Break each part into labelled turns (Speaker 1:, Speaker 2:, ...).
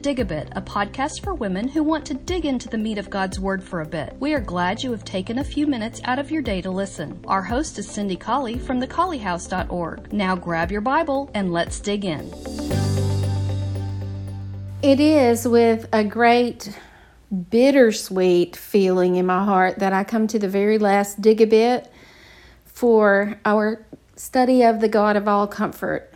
Speaker 1: Dig a Bit, a podcast for women who want to dig into the meat of God's Word for a bit. We are glad you have taken a few minutes out of your day to listen. Our host is Cindy Colley from thecolleyhouse.org. Now grab your Bible and let's dig in.
Speaker 2: It is with a great bittersweet feeling in my heart that I come to the very last dig a bit for our study of the God of all comfort.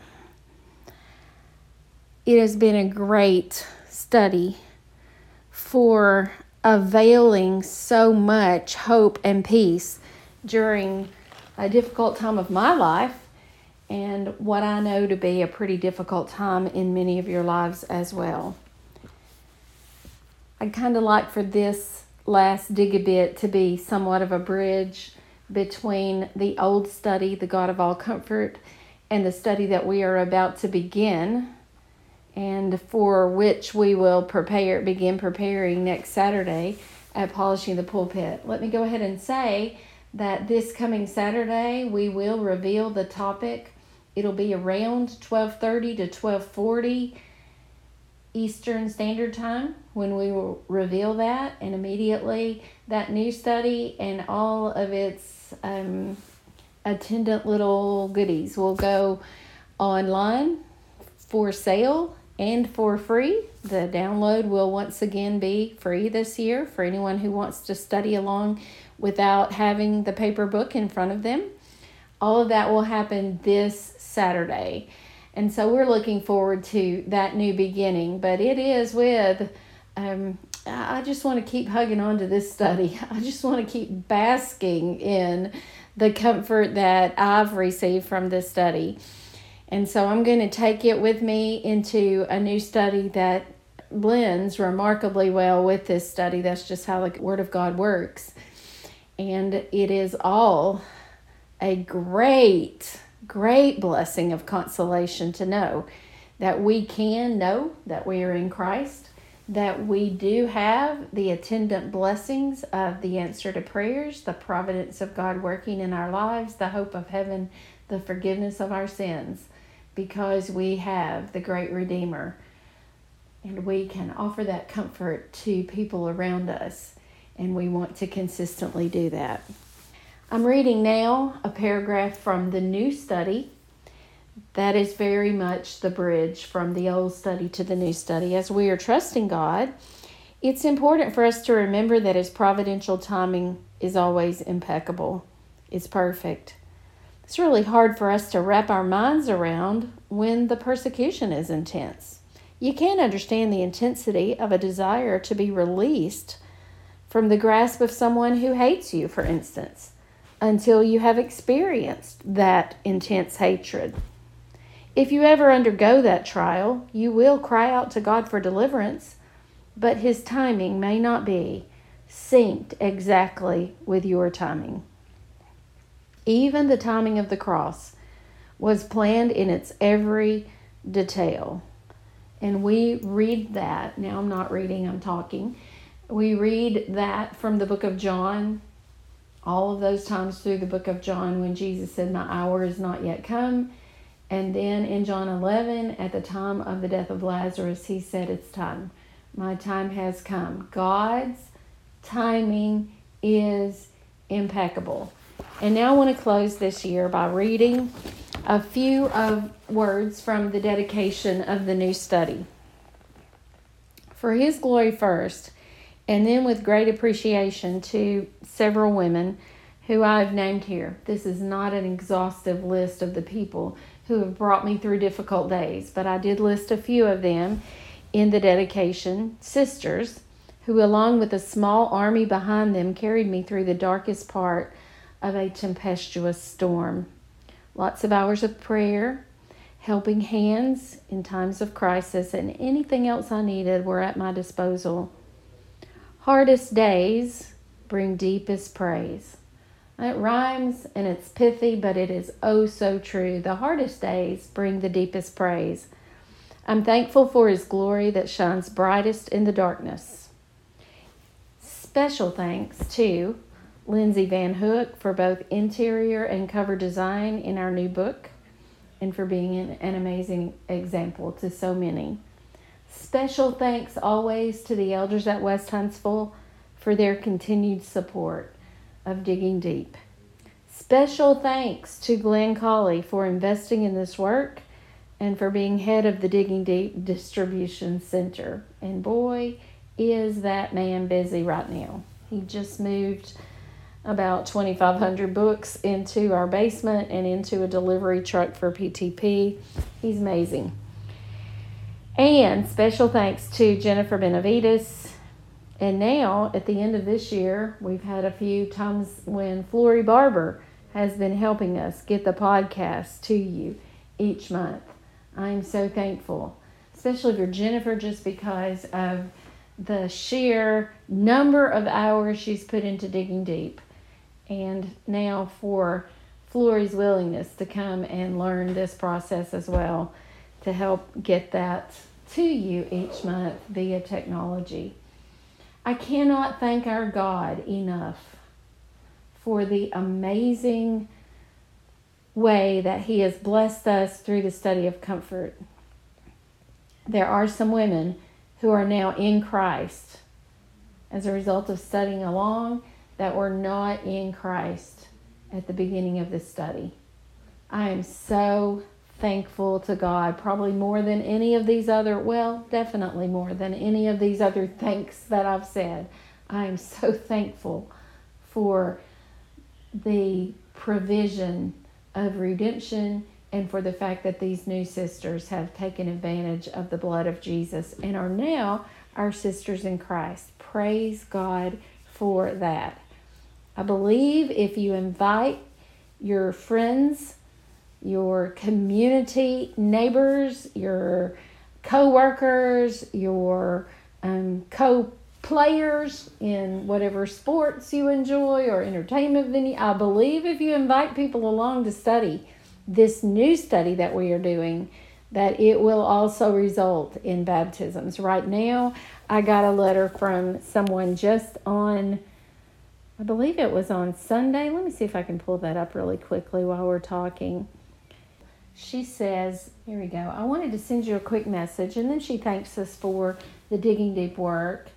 Speaker 2: It has been a great study for availing so much hope and peace during a difficult time of my life and what I know to be a pretty difficult time in many of your lives as well. I'd kind of like for this last dig a bit to be somewhat of a bridge between the old study, The God of All Comfort, and the study that we are about to begin, and for which we will prepare, begin preparing next Saturday at Polishing the Pulpit. Let me go ahead and say that this coming Saturday we will reveal the topic. It'll be around 12:30 to 12:40 Eastern Standard Time when we will reveal that, and immediately that new study and all of its um, attendant little goodies will go online for sale and for free. The download will once again be free this year for anyone who wants to study along without having the paper book in front of them. All of that will happen this Saturday. And so we're looking forward to that new beginning. But it is with, um, I just want to keep hugging on to this study. I just want to keep basking in the comfort that I've received from this study. And so I'm going to take it with me into a new study that blends remarkably well with this study. That's just how the Word of God works. And it is all a great great blessing of consolation to know that we can know that we are in Christ, that we do have the attendant blessings of the answer to prayers, the providence of God working in our lives, the hope of heaven, the forgiveness of our sins, because we have the great Redeemer. And we can offer that comfort to people around us, and we want to consistently do that. I'm reading now a paragraph from the new study. That is very much the bridge from the old study to the new study. As we are trusting God, it's important for us to remember that His providential timing is always impeccable, it's perfect. It's really hard for us to wrap our minds around when the persecution is intense. You can't understand the intensity of a desire to be released from the grasp of someone who hates you, for instance until you have experienced that intense hatred. If you ever undergo that trial, you will cry out to God for deliverance, but His timing may not be synced exactly with your timing. Even the timing of the cross was planned in its every detail. And we read that. Now I'm not reading, I'm talking. We read that from the book of John, all of those times through the book of John when Jesus said, My hour is not yet come. And then in John 11, at the time of the death of Lazarus, he said, It's time. My time has come. God's timing is impeccable. And now I want to close this year by reading a few of words from the dedication of the new study. For his glory first, and then with great appreciation to several women who I've named here. This is not an exhaustive list of the people who have brought me through difficult days, but I did list a few of them in the dedication. Sisters, who, along with a small army behind them, carried me through the darkest part of a tempestuous storm. Lots of hours of prayer, helping hands in times of crisis, and anything else I needed were at my disposal. Hardest days bring deepest praise. It rhymes and it's pithy, but it is oh so true. The hardest days bring the deepest praise. I'm thankful for His glory that shines brightest in the darkness. Special thanks to Lindsay Van Hook for both interior and cover design in our new book and for being an, an amazing example to so many. Special thanks always to the elders at West Huntsville for their continued support of Digging Deep. Special thanks to Glenn Colley for investing in this work and for being head of the Digging Deep Distribution Center. And boy, is that man busy right now. He just moved about 2,500 books into our basement and into a delivery truck for PTP. He's amazing. And special thanks to Jennifer Benavides. And now, at the end of this year, we've had a few times when Flory Barber has been helping us get the podcast to you each month. I'm so thankful, especially for Jennifer, just because of the sheer number of hours she's put into digging deep. And now for Flory's willingness to come and learn this process as well to help get that to you each month via technology. I cannot thank our God enough for the amazing way that He has blessed us through the study of comfort. There are some women who are now in Christ as a result of studying along that were not in Christ at the beginning of this study. I am so thankful to God, probably more than any of these other, well, definitely more than any of these other thanks that I've said. I am so thankful for the provision of redemption and for the fact that these new sisters have taken advantage of the blood of Jesus and are now our sisters in Christ. Praise God for that. I believe if you invite your friends, your community neighbors, your co-workers, your um, co-players in whatever sports you enjoy or entertainment venue. I believe if you invite people along to study this new study that we are doing, that it will also result in baptisms. Right now, I got a letter from someone just on I believe it was on Sunday. Let me see if I can pull that up really quickly while we're talking. She says, Here we go. I wanted to send you a quick message, and then she thanks us for the digging deep work.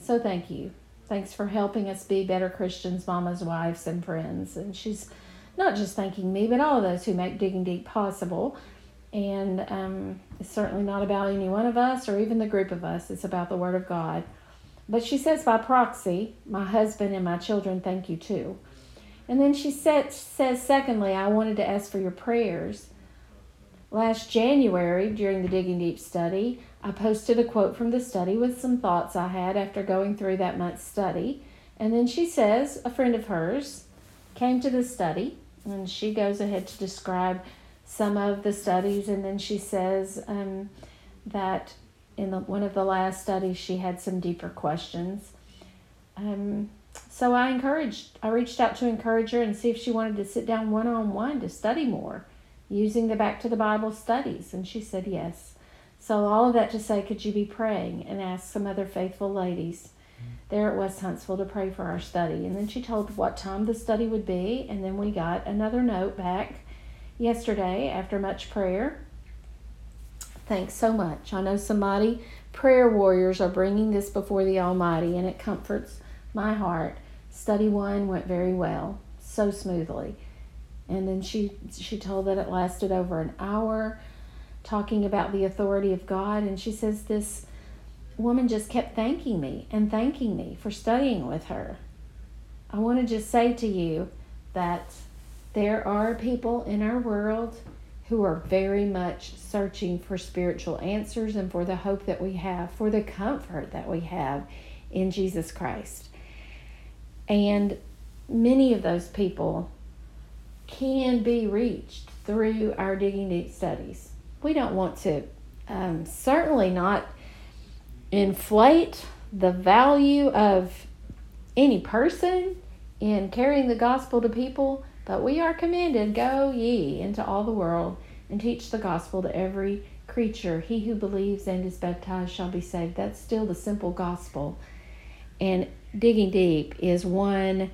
Speaker 2: So thank you. Thanks for helping us be better Christians, mamas, wives, and friends. And she's not just thanking me, but all of those who make digging deep possible. And um, it's certainly not about any one of us or even the group of us, it's about the Word of God. But she says, by proxy, my husband and my children thank you too. And then she said, says, secondly, I wanted to ask for your prayers. Last January, during the Digging Deep study, I posted a quote from the study with some thoughts I had after going through that month's study. And then she says, a friend of hers came to the study, and she goes ahead to describe some of the studies. And then she says um, that in the, one of the last studies, she had some deeper questions. Um, so I encouraged, I reached out to encourage her and see if she wanted to sit down one on one to study more using the Back to the Bible studies. And she said yes. So, all of that to say, could you be praying and ask some other faithful ladies there at West Huntsville to pray for our study? And then she told what time the study would be. And then we got another note back yesterday after much prayer Thanks so much. I know somebody, prayer warriors, are bringing this before the Almighty, and it comforts my heart. Study one went very well, so smoothly. And then she she told that it lasted over an hour, talking about the authority of God. And she says this woman just kept thanking me and thanking me for studying with her. I want to just say to you that there are people in our world who are very much searching for spiritual answers and for the hope that we have, for the comfort that we have in Jesus Christ. And many of those people can be reached through our Digging Deep studies. We don't want to, um, certainly not inflate the value of any person in carrying the gospel to people but we are commanded, Go ye into all the world and teach the gospel to every creature. He who believes and is baptized shall be saved. That's still the simple gospel. And digging deep is one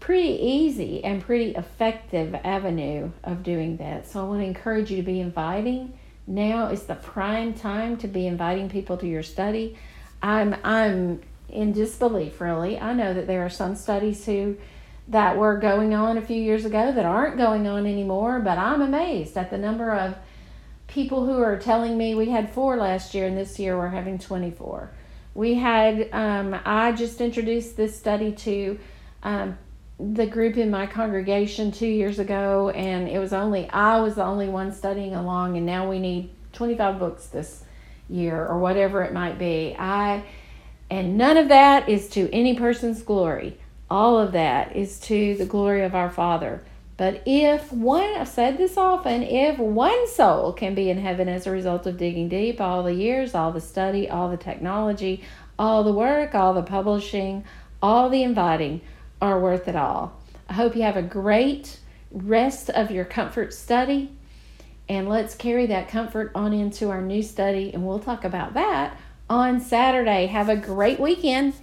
Speaker 2: pretty easy and pretty effective avenue of doing that. So I want to encourage you to be inviting Now is the prime time to be inviting people to your study. I'm I'm in disbelief really. I know that there are some studies who that were going on a few years ago that aren't going on anymore, but I'm amazed at the number of people who are telling me we had four last year and this year we're having 24. We had, um, I just introduced this study to um, the group in my congregation two years ago, and it was only, I was the only one studying along, and now we need 25 books this year or whatever it might be. I, and none of that is to any person's glory. All of that is to the glory of our Father. But if one, I've said this often, if one soul can be in heaven as a result of digging deep, all the years, all the study, all the technology, all the work, all the publishing, all the inviting are worth it all. I hope you have a great rest of your comfort study. And let's carry that comfort on into our new study, and we'll talk about that on Saturday. Have a great weekend.